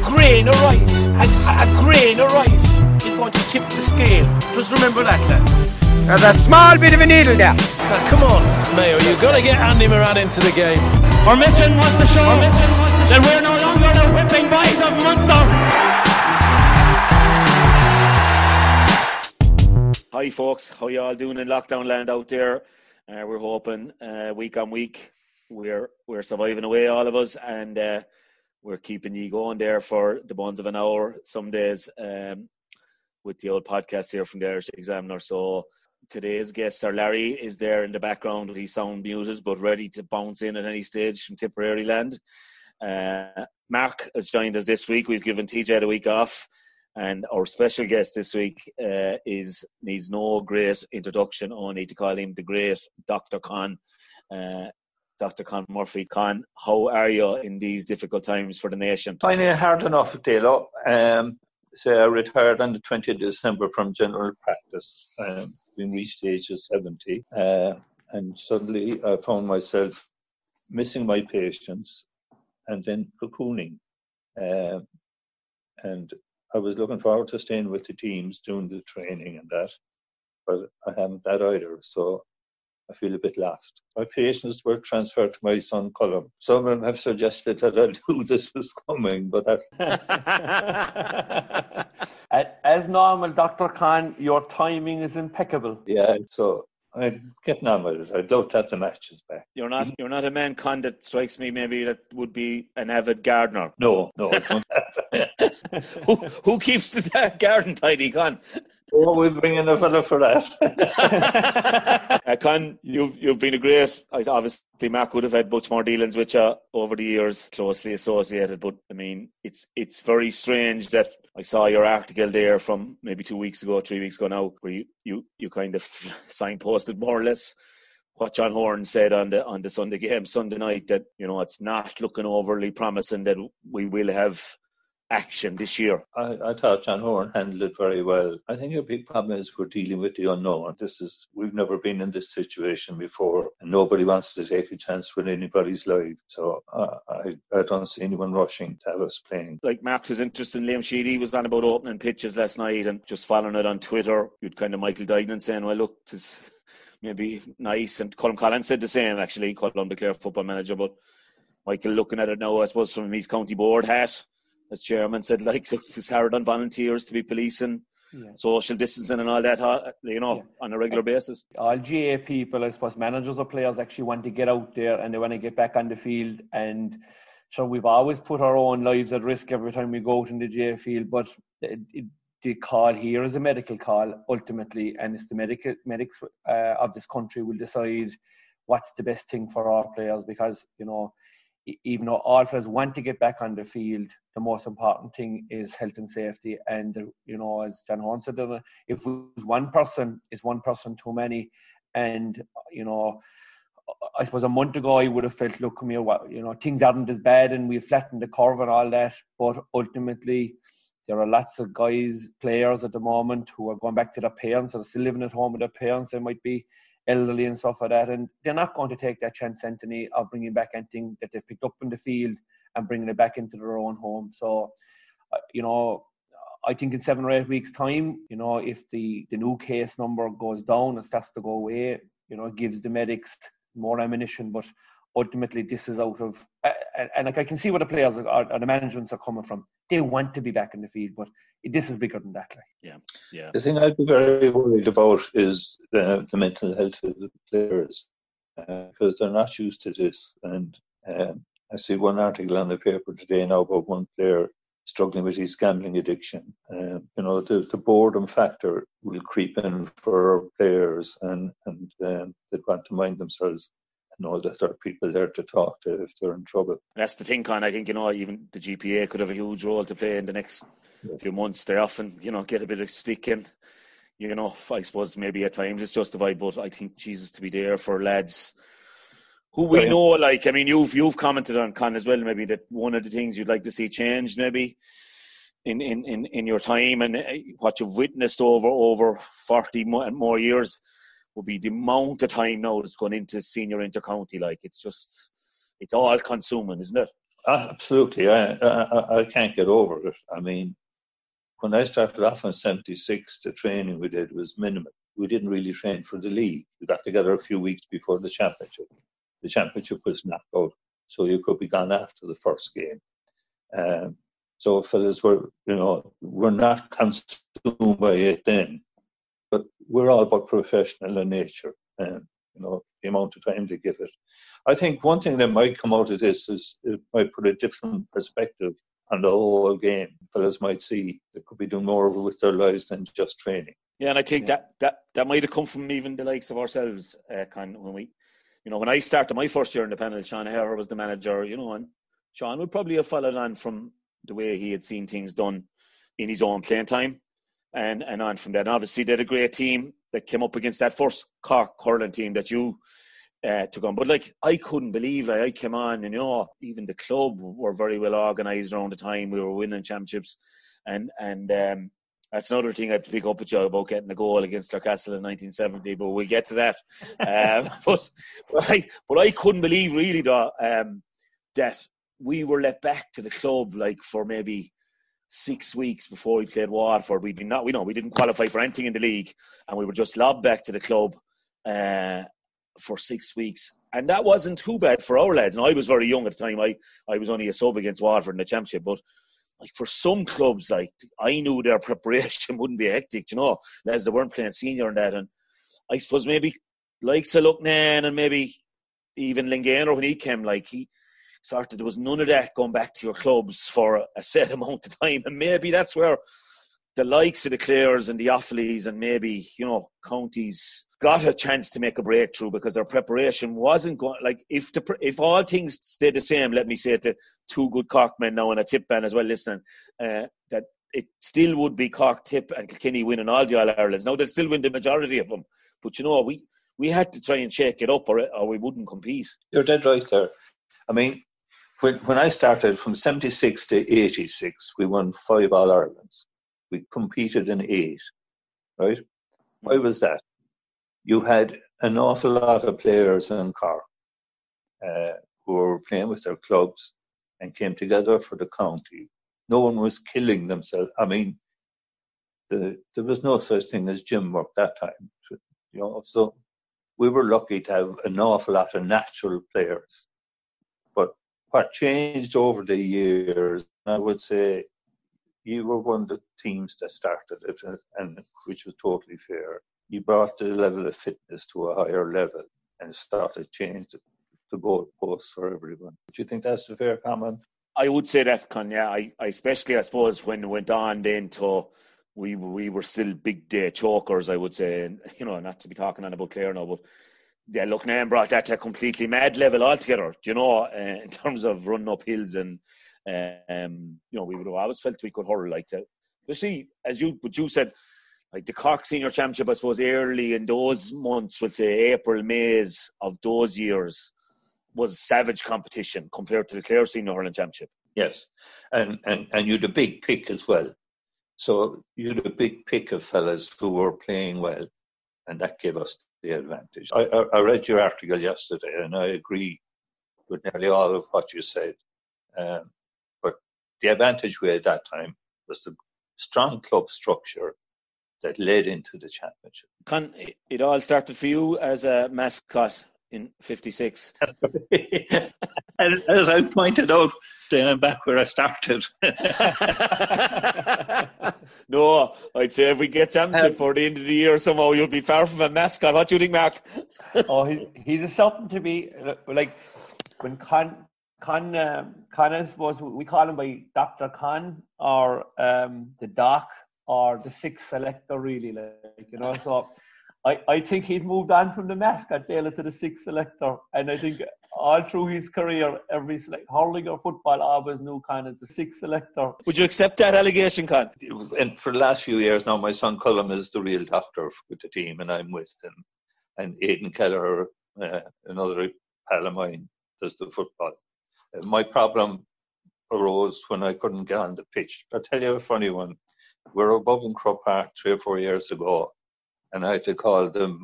grain of rice, a, a grain of rice is going to tip the scale. Just remember that, lad. There's a small bit of a needle there. Now, come on. Mayo, you've got to get Andy Moran into the game. Our mission was to show that we're no longer the whipping boys of Munster. Hi, folks. How you all doing in lockdown land out there? Uh, we're hoping uh, week on week we're we're surviving away, all of us, and uh, we're keeping you going there for the bones of an hour some days um, with the old podcast here from the Irish Examiner. So today's guest, Sir Larry, is there in the background with his sound muted but ready to bounce in at any stage from Tipperary land. Uh, Mark has joined us this week. We've given TJ the week off. And our special guest this week uh, is needs no great introduction, only to call him the great Dr. Con. Uh, Dr. Con Murphy. Con, how are you in these difficult times for the nation? Finding it hard enough, Dalo. Um, so I retired on the 20th of December from general practice, um, reached the age of 70. Uh, and suddenly I found myself missing my patients and then cocooning. Uh, and I was looking forward to staying with the teams, doing the training and that, but I haven't that either. So I feel a bit lost. My patients were transferred to my son Colum. Some of them have suggested that I knew this was coming, but that's. As normal, Dr. Con, your timing is impeccable. yeah, so I'm getting on with it. I'd love to have the matches back. You're not you're not a man con that strikes me maybe that would be an avid gardener. No, no, who who keeps the garden tidy, Con? Oh, we bring in a fellow for that. uh, Con, you've you've been a great. I obviously, Mark would have had much more dealings with you over the years, closely associated. But I mean, it's it's very strange that I saw your article there from maybe two weeks ago, three weeks ago now, where you you, you kind of signposted more or less what John Horan said on the on the Sunday game Sunday night that you know it's not looking overly promising that we will have action this year. I, I thought John Horan handled it very well. I think a big problem is we're dealing with the unknown. This is we've never been in this situation before, and nobody wants to take a chance with anybody's life. So uh, I I don't see anyone rushing to have us playing. Like Mark was interested in Liam Sheedy was on about opening pitches last night and just following it on Twitter. You'd kind of Michael Duignan saying, "Well, look, this." Maybe nice, and Colm Collins said the same. Actually, Colm the Clare football manager, but Michael looking at it now, I suppose from his county board hat, as chairman said, like look, it's hard on volunteers to be policing Yeah. social distancing and all that, you know, Yeah. on a regular basis. All GA people, I suppose, managers or players actually want to get out there and they want to get back on the field. And so we've always put our own lives at risk every time we go out in the GA field. But it, it, the call here is a medical call ultimately, and it's the medical medics uh, of this country will decide what's the best thing for our players because you know even though all players want to get back on the field, the most important thing is health and safety. And uh, you know, as John Horan said, if it was one person, is one person too many. And you know, I suppose a month ago I would have felt, look, come here, you know, things aren't as bad, and we've flattened the curve and all that. But ultimately, there are lots of guys, players at the moment who are going back to their parents and are still living at home with their parents. They might be elderly and stuff like that, and they're not going to take that chance, Anthony, of bringing back anything that they've picked up in the field and bringing it back into their own home. So, uh, you know, I think in seven or eight weeks' time, you know, if the the new case number goes down and starts to go away, you know, it gives the medics more ammunition. But ultimately, this is out of, uh, and, and like I can see where the players are, are, the managements are coming from. They want to be back in the field, but this is bigger than that. Like. Yeah, yeah. The thing I'd be very worried about is the, the mental health of the players because uh, they're not used to this. And um, I see one article on the paper today now about one player struggling with his gambling addiction. Um, you know, the, the boredom factor will creep in for players, and and um, they want to mind themselves know that there are people there to talk to if they're in trouble. That's the thing, Con. I think you know even the GPA could have a huge role to play in the next yeah. few months. They often you know get a bit of stick in. You know, I suppose maybe at times it's justified, but I think Jesus to be there for lads who we know. Like I mean, you've you've commented on Con as well. Maybe that one of the things you'd like to see change, maybe in in in, in your time and uh, what you've witnessed over over forty more, more years will be the amount of time now that's going into senior intercounty. Like it's just, it's all consuming, isn't it? Absolutely, I, I, I can't get over it. I mean, when I started off in '76, the training we did was minimal. We didn't really train for the league. We got together a few weeks before the championship. The championship was knocked out, so you could be gone after the first game. Um, so fellas were, you know, we're not consumed by it then but we're all about professional in nature and you know the amount of time they give it. I think one thing that might come out of this is it might put a different perspective on the whole game. Fellas might see they could be doing more with their lives than just training. Yeah, and I think yeah. that that that might have come from even the likes of ourselves, uh, kind of when we, you know, when I started my first year in the panel, Sean Herr was the manager, you know, and Sean would probably have followed on from the way he had seen things done in his own playing time and and on from that. And obviously, they had a great team that came up against that first Cork hurling team that you uh, took on. But like, I couldn't believe it. I came on, and you know, even the club were very well organised around the time we were winning championships, and and um, that's another thing I have to pick up with you about getting a goal against Clarecastle in 1970. But we'll get to that. um, but but I but I couldn't believe really that um, that we were let back to the club like for maybe six weeks before we played Waterford. We'd been not, we know we didn't qualify for anything in the league, and we were just lobbed back to the club uh, for six weeks. And that wasn't too bad for our lads. And I was very young at the time. I, I was only a sub against Waterford in the championship, but like for some clubs, like I knew their preparation wouldn't be hectic, you know, as they weren't playing senior and that. And I suppose maybe like Saluknan and maybe even Linganer when he came, like he sort of there was none of that going back to your clubs for a set amount of time, and maybe that's where the likes of the Clares and the Offaly's and maybe you know counties got a chance to make a breakthrough because their preparation wasn't going like if the if all things stay the same. Let me say to two good Corkmen now and a tip band as well. Listening, uh, that it still would be Cork tip and Kilkenny winning all the All Irelands. Now they still win the majority of them, but you know we we had to try and shake it up or or we wouldn't compete. You're dead right there. I mean, when, when I started from 76 to 86, we won five All Irelands. We competed in eight, right? Why was that? You had an awful lot of players in Cork uh, who were playing with their clubs and came together for the county. No one was killing themselves. I mean, the, there was no such thing as gym work that time. You know, so we were lucky to have an awful lot of natural players what changed over the years, I would say you were one of the teams that started it, and which was totally fair. You brought the level of fitness to a higher level and started changing the goalposts for everyone. Do you think that's a fair comment? I would say that, Con. Yeah, I, I especially I suppose when it went on then to we we were still big day chokers. I would say, and you know, not to be talking on about Clare now, but yeah, look, Nan brought that to a completely mad level altogether. You know, uh, in terms of running up hills and um, you know, we would have always felt we could hurl like to. You see, as you but you said, like the Cork Senior Championship, I suppose early in those months, would say April, May's of those years, was savage competition compared to the Clare Senior Hurling Championship. Yes, and and and you'd a big pick as well. So you'd a big pick of fellas who were playing well, and that gave us the advantage. I, I, I, read your article yesterday, and I agree with nearly all of what you said. Um, but the advantage we had at that time was the strong club structure that led into the championship. Con, it all started for you as a mascot in '56. As I pointed out, then I'm back where I started. no, I'd say if we get championship um, for the end of the year somehow, you'll be far from a mascot. What do you think, Mark? oh, he's, he's a something to be like when Con Con um, Con I suppose we call him by Doctor Con or um, the Doc or the sixth selector, really, like you know. So I, I think he's moved on from the mascot Dale to the sixth selector, and I think all through his career, every select, hurling or football always knew kind of the sixth selector. Would you accept that allegation, Con? And for the last few years now, my son Cullum is the real doctor with the team, and I'm with him. And Aidan Keller, uh, another pal of mine, does the football. Uh, my problem arose when I couldn't get on the pitch. I'll tell you a funny one. We were above in Croke Park three or four years ago, and I had to call the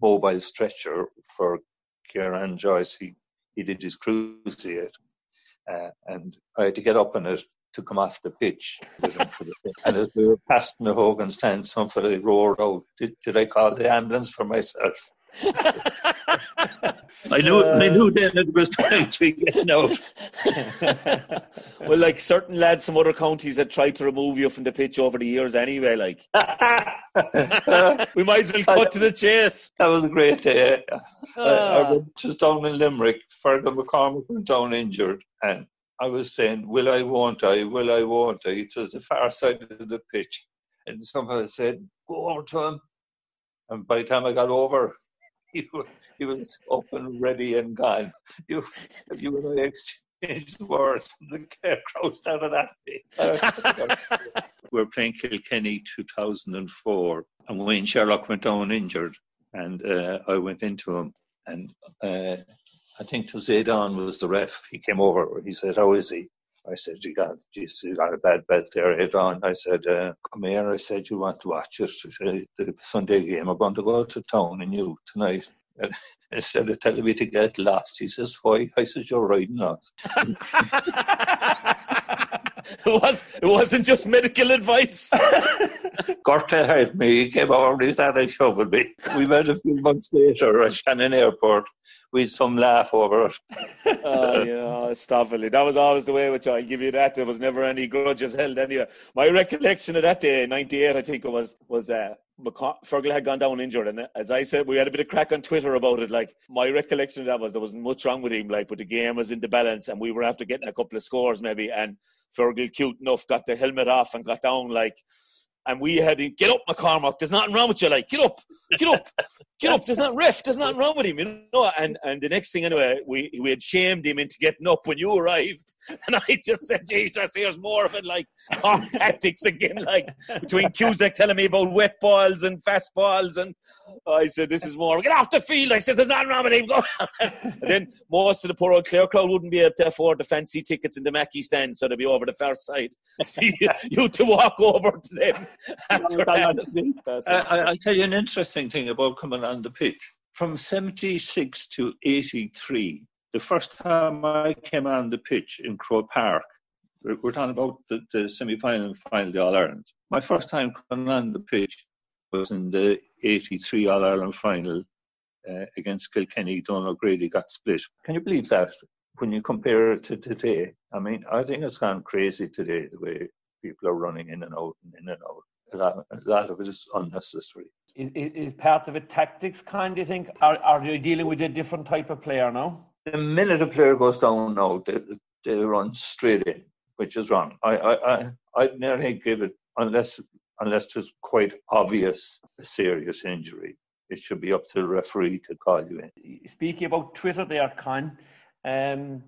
mobile stretcher for Kieran Joyce. He, he did his cruciate, uh, and I had to get up on it to come off the pitch. and as we were passing the Hogan stand, somebody roared out, did, did I call the ambulance for myself? I knew uh, I knew then it was time to get out. well, like certain lads from other counties had tried to remove you from the pitch over the years anyway, like we might as well cut to the chase. That was a great day. Uh, I went just down in Limerick, Fergal McCormack went down injured and I was saying, Will I won't I, will I won't I? It was the far side of the pitch. And somebody said, Go over to him. And by the time I got over, he, he was and ready and gone. You, you and I exchanged words, and the crowd started at me. we were playing Kilkenny 2004, and Wayne Sherlock went down injured, and uh, I went into him, and uh, I think Zaydan was the ref. He came over. He said, "How is he?" I said, "You got, geez, you got a bad belt there, Aodán." I said, uh, "Come here." I said, "You want to watch it, the Sunday game? I'm going to go to town and you tonight." And instead of telling me to get lost, he says, "Why?" I said, "You're riding us." it was. It wasn't just medical advice. Gorta heard me. He came over and he started shoving me. We met a few months later at Shannon Airport. Had some laugh over it. oh, yeah, stop it. That was always the way with you. I'll give you that. There was never any grudges held anyway. My recollection of that day, 98, I think it was, was uh, Fergal had gone down injured, and as I said, we had a bit of crack on Twitter about it. Like my recollection of that was there wasn't much wrong with him, like, but the game was in the balance, and we were after getting a couple of scores maybe, and Fergal, cute enough, got the helmet off and got down like and we had to get up, McCormack. There's nothing wrong with you. Like, get up, get up, get up. There's nothing ref. There's nothing wrong with him, you know. And and the next thing anyway, uh, we we had shamed him into getting up when you arrived, and I just said, Jesus, here's more of it, like calm tactics again, like between Cusack telling me about wet balls and fast balls, and I said, this is more. Get off the field. I said, there's nothing wrong with him. Go. and then most of the poor old Clare crowd wouldn't be able to afford the fancy tickets in the Mackey stand, so they'd be over the far side. you to walk over to them I, will tell you an interesting thing about coming on the pitch. From 76 to 83, the first time I came on the pitch in Croke Park, we're, talking about the, the semi final and final of the All Ireland. My first time coming on the pitch was in the 83 All Ireland final uh, against Kilkenny. Donal O'Grady got split. Can you believe that? When you compare it to today, I mean, I think it's gone crazy today the way people are running in and out and in and out a lot, a lot of it is unnecessary. Is, is part of it tactics, kind? Do you think? Are, are you dealing with a different type of player now? The minute a player goes down now, they, they run straight in, which is wrong. I I I I'd nearly give it unless unless there's quite obvious a serious injury. It should be up to the referee to call you in. Speaking about Twitter, there, Con. Um,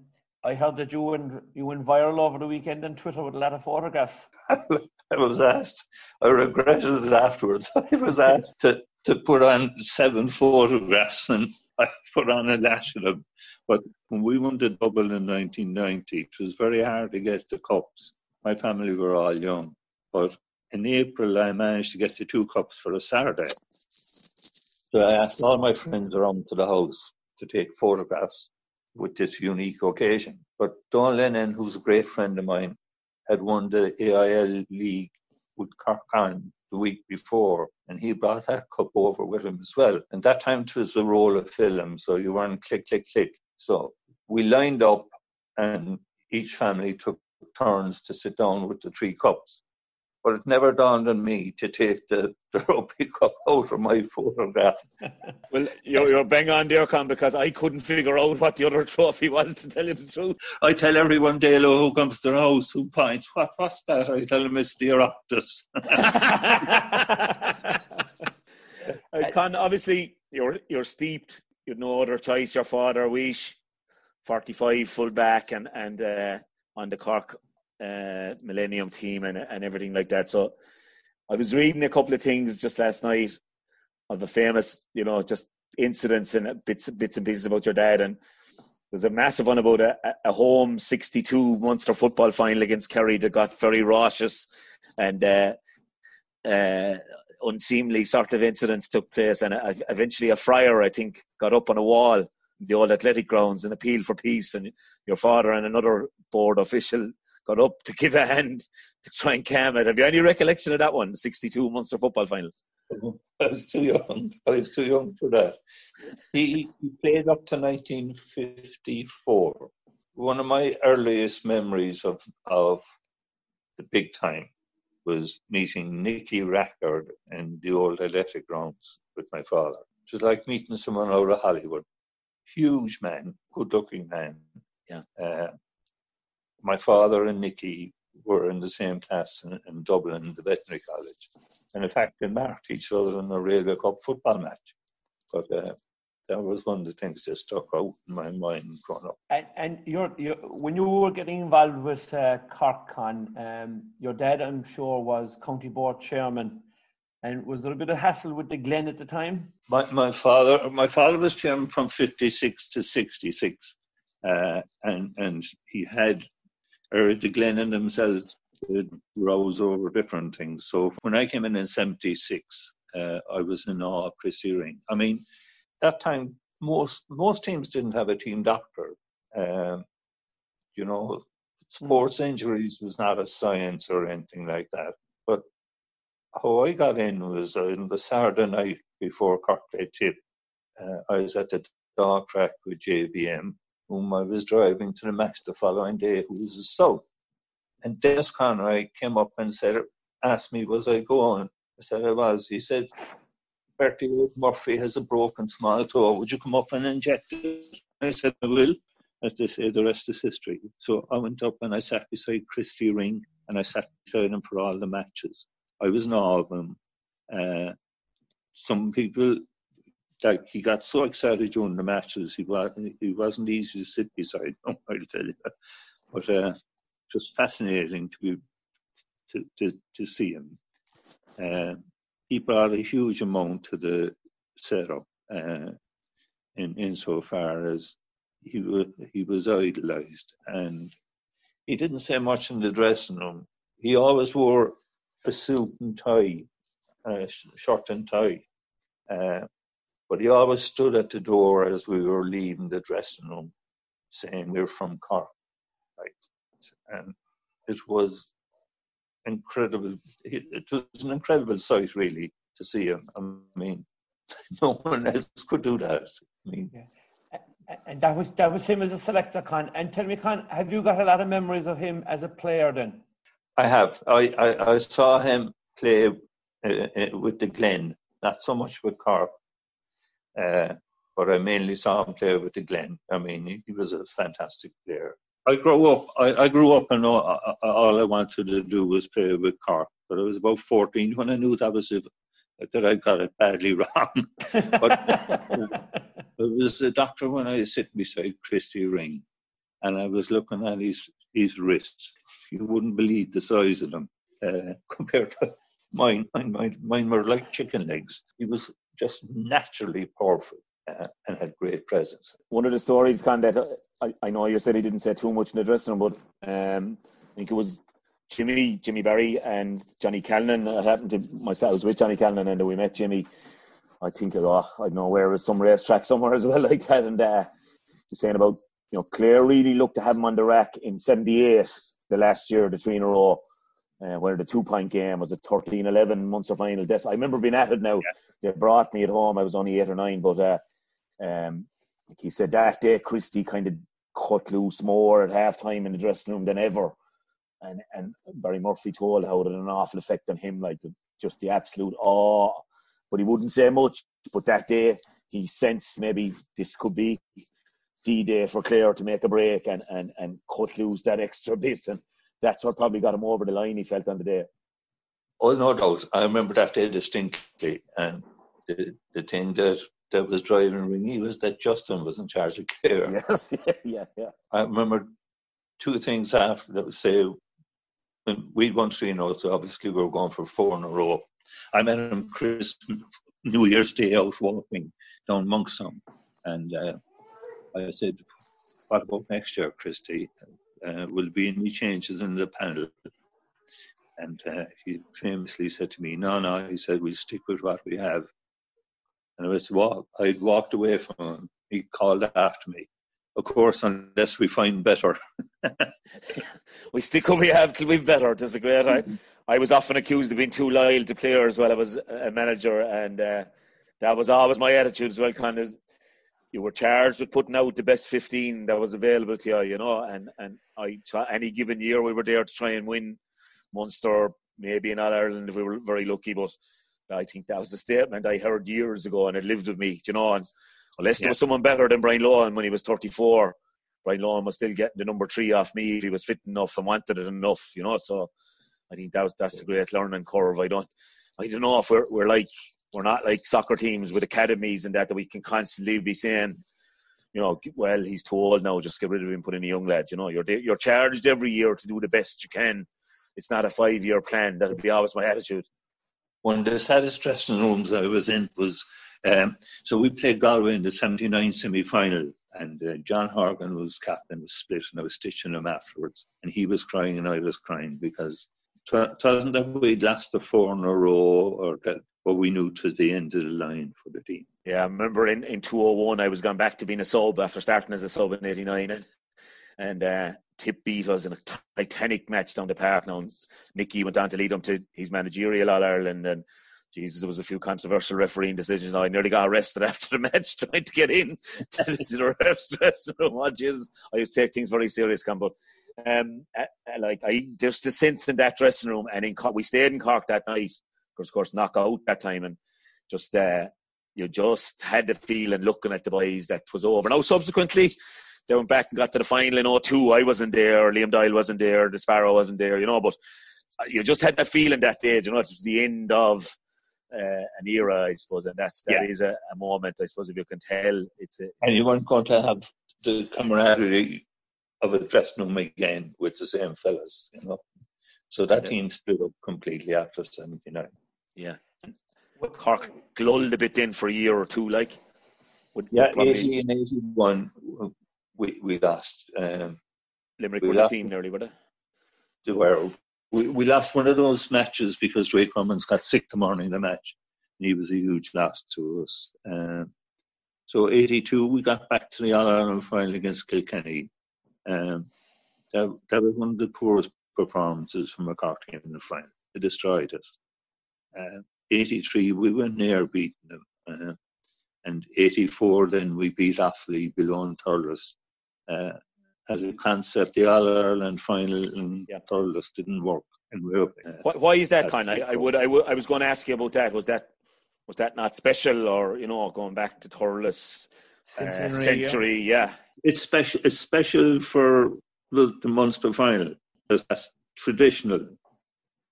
I heard that you went you went viral over the weekend on Twitter with a lot of photographs. I was asked. I regretted it afterwards. I was asked to, to put on seven photographs, and I put on a lash of them. But when we won the double in 1990, it was very hard to get the cups. My family were all young, but in April I managed to get the two cups for a Saturday. So I asked all my friends around to the house to take photographs with this unique occasion. But Don Lennon, who's a great friend of mine, had won the AIL League with Cork the week before, and he brought that cup over with him as well. And that time it was a roll of film, so you weren't click, click, click. So we lined up, and each family took turns to sit down with the three cups but it never dawned on me to take the, the rugby cup out of my photograph. well, you're, you're bang on there, Con, because I couldn't figure out what the other trophy was, to tell you the truth. I tell everyone, Dalo, who comes to the house, who points, what was that? I tell them it's the Oireachtas. uh, Con, obviously, you're, you're steeped. You've no other choice. Your father, Weeshie, 45 full back and, and uh, on the Cork uh, Millennium team and, and everything like that. So I was reading a couple of things just last night of the famous, you know, just incidents and bits bits and pieces about your dad. And there's a massive one about a, a home 62 Munster football final against Kerry that got very raucous and uh, uh, unseemly sort of incidents took place. And eventually a friar, I think, got up on a wall the old athletic grounds and appealed for peace. And your father and another board official got up to give a hand to try and calm it. Have you any recollection of that one, the 62 Munster football final? I was too young. I was too young for that. He, he played up to 1954. One of my earliest memories of, of the big time was meeting Nicky Rackard in the old athletic grounds with my father. It was like meeting someone out of Hollywood. Huge man, good looking man. Yeah. Uh, my father and Nicky were in the same class in, in Dublin, the veterinary college. And in fact, they marked each other in a Railway Cup football match. But uh, that was one of the things that stuck out in my mind growing up. And, and you're, you're, when you were getting involved with uh, Corkcon, um, your dad, I'm sure, was county board chairman. And was there a bit of hassle with the Glen at the time? My, my father, my father was chairman from '56 to '66, uh, and and he had or the Glennon themselves would rouse over different things. So when I came in in 76, uh, I was in awe of Christy Ring. I mean, that time, most most teams didn't have a team doctor. Um, you know, sports injuries was not a science or anything like that. But how I got in was on the Saturday night before Cork Day Tip. Uh, I was at the dog track with JBM whom I was driving to the match the following day, who was a South. And Dennis Conroy came up and said, asked me, was I going? I said I was. He said, Bertie Murphy has a broken small toe. Would you come up and inject it? I said, I will. As they say, the rest is history. So I went up and I sat beside Christy Ring and I sat beside him for all the matches. I was in awe of him. Uh, some people like he got so excited during the matches. He was he wasn't easy to sit beside. I'll tell you, but uh, just fascinating to be to to, to see him. Uh, he brought a huge amount to the setup, uh, in insofar as he was he was idolized, and he didn't say much in the dressing room. He always wore a suit and tie, uh, shirt and tie. Uh, but he always stood at the door as we were leaving the dressing room, saying we're from Cork, right? And it was incredible. It was an incredible sight, really, to see him. I mean, no one else could do that. I mean. Yeah. And that was that was him as a selector, Con. And tell me, Con, have you got a lot of memories of him as a player? Then I have. I I, I saw him play uh, uh, with the Glen, not so much with Cork, uh, but I mainly saw him play with the Glen. I mean, he, he was a fantastic player. I grew up. I, I grew up, and all, all, I wanted to do was play with Cork. But I was about fourteen when I knew that was that I got it badly wrong. but it was the doctor when I was sitting beside Christy Ring, and I was looking at his his wrists. You wouldn't believe the size of them uh, compared to mine. Mine, mine. mine were like chicken legs. He was just naturally powerful uh, and had great presence. One of the stories, Con, that I, I, know you said he didn't say too much in the dressing room, but um, I think it was Jimmy, Jimmy Barry, and Johnny Callinan. It happened to myself. I was with Johnny Callinan, and we met Jimmy. I think oh, I don't know where was some racetrack somewhere as well like that, and uh, was saying about you know Clare really looked to have him on the rack in '78, the last year, of the three in a row uh, where the two point game was a 13 11 Munster final. This, I remember being at it now. Yeah. They brought me at home. I was only eight or nine, but uh, um, like he said that day, Christy kind of cut loose more at half time in the dressing room than ever. And and Barry Murphy told how it had an awful effect on him, like the, just the absolute awe. But he wouldn't say much. But that day, he sensed maybe this could be D Day for Clare to make a break and, and, and cut loose that extra bit. And that's what probably got him over the line, he felt on the day. Oh, no doubt. I remember that day distinctly. And the, the thing that, that was driving Ringy was that Justin was in charge of Clare. Yes, yeah, yeah. I remember two things after that. Say, when we'd won 3 0, so obviously we were going for four in a row. I met him Christmas, New Year's Day out walking down Monksong. And uh, I said, What about next year, Christy? Uh, will be any changes in the panel? And uh, he famously said to me, No, no, he said, We'll stick with what we have. And I was walk, I'd walked away from him. He called after me. Of course, unless we find better. we stick with what we have till we've better. That's a great. I, I was often accused of being too loyal to players while I was a manager, and uh, that was always my attitude as well. Kind of, you were charged with putting out the best 15 that was available to you, you know, and, and I, any given year we were there to try and win Munster, maybe in All Ireland if we were very lucky, but I think that was a statement I heard years ago and it lived with me, you know, and unless yeah. there was someone better than Brian Lohan when he was 34, Brian Lohan was still getting the number three off me if he was fit enough and wanted it enough, you know, so I think that was, that's a great learning curve. I don't, I don't know if we're, we're like we're not like soccer teams with academies and that that we can constantly be saying, you know, well, he's too old now, just get rid of him, put in a young lad. You know, you're you're charged every year to do the best you can. It's not a five year plan. That'll be always my attitude. One of the saddest dressing rooms I was in was um, so we played Galway in the '79 semi final, and uh, John Horgan was captain, was split, and I was stitching him afterwards, and he was crying and I was crying because it wasn't that we'd lost the four in a row or that but we knew was the end of the line for the team. Yeah, I remember in, in 201 I was gone back to being a sub after starting as a sub in 89 and, and uh, Tip beat us in a titanic match down the park now. Nicky went on to lead them to his managerial All Ireland and Jesus, there was a few controversial refereeing decisions. I nearly got arrested after the match trying to get in to, the refs dressing room. Oh, Jesus, I used to take things very serious, Cam, but um, uh, uh, like I just the sense in that dressing room, and in we stayed in Cork that night, because, of course, knockout that time, and just uh, you just had the feeling looking at the boys that was over. Now, subsequently, they went back and got to the final in 02. I wasn't there, Liam Doyle wasn't there, the Sparrow wasn't there, you know, but you just had that feeling that day, you know, it was the end of uh, an era, I suppose, and that's that yeah. is a, a, moment, I suppose, if you can tell. It's a, and you weren't going to have the camaraderie of a dressing room again with the same fellas, you know. So that yeah. team split up completely after '79. Yeah. Cork lulled a bit in for a year or two, like. Would, yeah, would 80 and 81, we, we lost. Um, Limerick we were lost, the team nearly, were they? They were. We, we lost one of those matches because Ray Cummins got sick the morning of the match. And he was a huge loss to us. Um, so 82, we got back to the All Ireland final against Kilkenny. Um, that, that was one of the poorest performances from a Cork team in the final. They destroyed it. Uh, 83, we were near beating them. Uh, and 84, then we beat Offaly below in Thurles. Uh, as a concept, the All Ireland final in yeah. Thurles didn't work. And we were, uh, why, why, is that, kind? I, I, would, I would, I was going to ask you about that. Was that, was that not special, or you know, going back to Thurles uh, century? Yeah. yeah. it's special. It's special for the, the Munster final. That's traditional,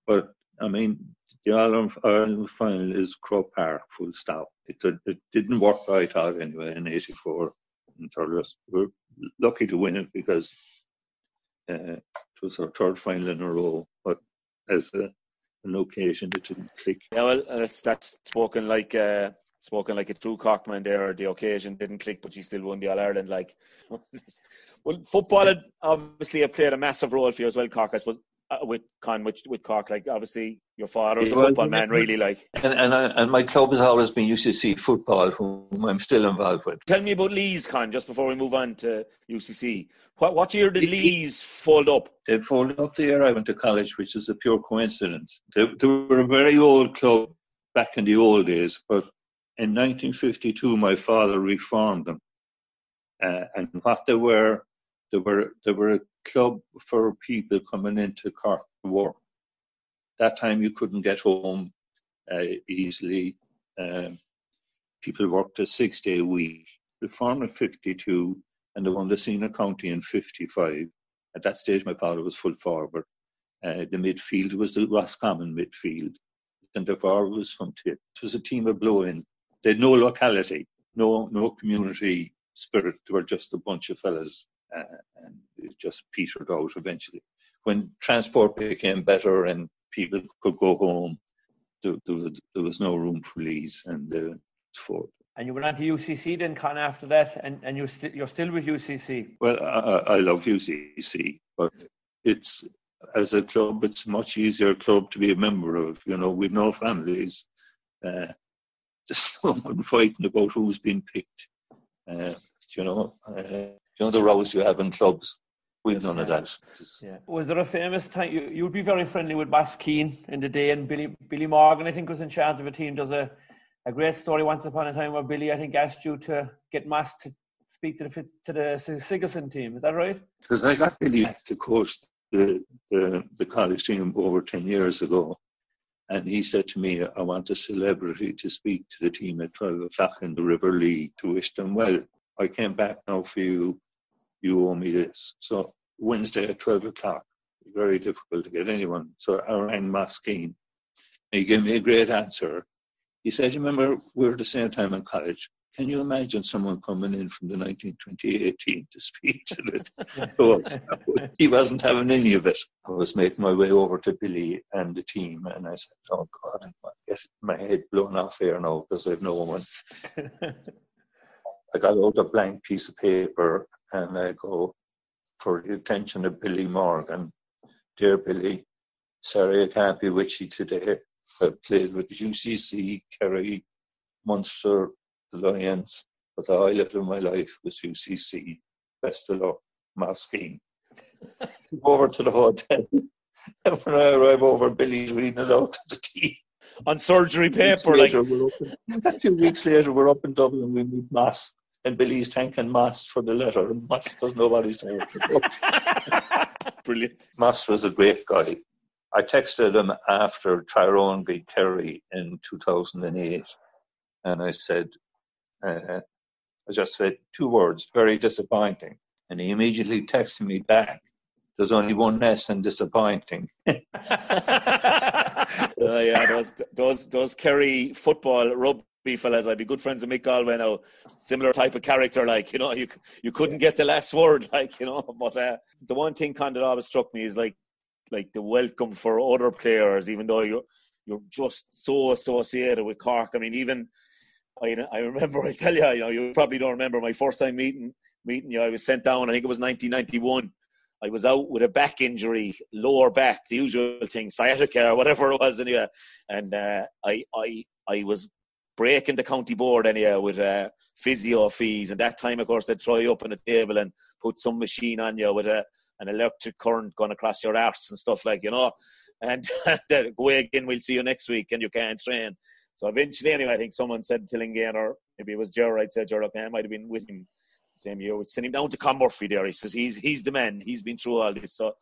but I mean, the Ireland, Ireland final is Croke Park, full stop. It, it didn't work right out anyway in '84 in Thurles. We're lucky to win it because uh, it was our third final in a row. But as a, an occasion, it didn't click. Yeah, well, that's, that's spoken like uh, spoken like a true Corkman there. The occasion didn't click, but you still won the All Ireland. Like, well, football had obviously have played a massive role for you as well, Cork. Suppose uh, with Con with, with Cork? Like obviously your father was a well, football man, really. Like, and and, I, and my club has always been UCC football, whom I'm still involved with. Tell me about Lees, Con, just before we move on to UCC. What what year did Lees fold up? They folded up the year I went to college, which is a pure coincidence. They, they were a very old club back in the old days, but in 1952 my father reformed them, uh, and what they were, they were they were a club for people coming into Cork to work. That time you couldn't get home uh, easily. Um, people worked a six day week. The farm in 52 and the won the senior county in 55. At that stage, my father was full forward. Uh, the midfield was the Roscommon midfield. And the forward was from Tip. It was a team of blow-in. They had no locality, no no community spirit. They were just a bunch of fellas and it just petered out eventually. When transport became better and people could go home, there, there, was, there was, no room for Lees and uh, for. And you went on to UCC then, Con, after that, and, and you're, st- you're still with UCC? Well, I, I love UCC, but it's as a club, it's a much easier club to be a member of. You know, with no families, uh, there's no one fighting about who's been picked. Uh, you know, uh, you know the rows you have in clubs. We've none of that. Yeah. Was there a famous time you you'd be very friendly with Moss Keane in the day, and Billy Billy Morgan, I think, was in charge of a team. Does a a great story once upon a time where Billy, I think, asked you to get Moss to speak to the to the Sigerson team. Is that right? Because I got Billy to coach the, the the college team over ten years ago, and he said to me, "I want a celebrity to speak to the team at twelve o'clock in the River Lee to wish them well." I came back now for you you owe me this. So Wednesday at 12 o'clock, very difficult to get anyone. So I rang Moss Keane. He gave me a great answer. He said, you remember, we were at the same time in college. Can you imagine someone coming in from the 1920 team to speak to it? he wasn't having any of it. I was making my way over to Billy and the team, and I said, "Oh God, I get my head blown off here now because I've no one." I got out a blank piece of paper and I go, for the attention of Billy Morgan, Dear Billy, sorry I can't be with you today. I played with UCC, Kerry, Munster, the Lions, but the highlight of my life was UCC. Best of luck, Moss Keane. over to the hotel. and when I arrive over, Billy's reading it out to the team. On surgery paper, like. a few weeks later, we're up in Dublin, we meet Moss and Billy's thanking Moss for the letter, and Moss does nobody's name. Brilliant. Moss was a great guy. I texted him after Tyrone beat Kerry in 2008, and I said, uh, I just said two words, very disappointing. And he immediately texted me back, there's only one S in disappointing. uh, yeah, those, those, those Kerry football rub fellas. I'd be good friends with Mick Galwey now. Similar type of character, like you know, you you couldn't get the last word, like you know. But uh, the one thing kind of always struck me is like like the welcome for other players, even though you're you're just so associated with Cork. I mean, even I I remember I tell you, you know, you probably don't remember my first time meeting meeting you. I was sent down. I think it was 1991. I was out with a back injury, lower back, the usual thing, sciatica or whatever it was, anyway. And uh, I, I, I was breaking the county board anyhow with uh, physio fees. And that time, of course, they'd throw you up on a table and put some machine on you with a, an electric current going across your arse and stuff like, you know. And go again, we'll see you next week, and you can't train. So eventually, anyway, I think someone said to Lingain, or maybe it was Gerard said, Gerard, I might have been with him same year. We sent him down to Con Murphy there. He says he's he's the man. He's been through all this. So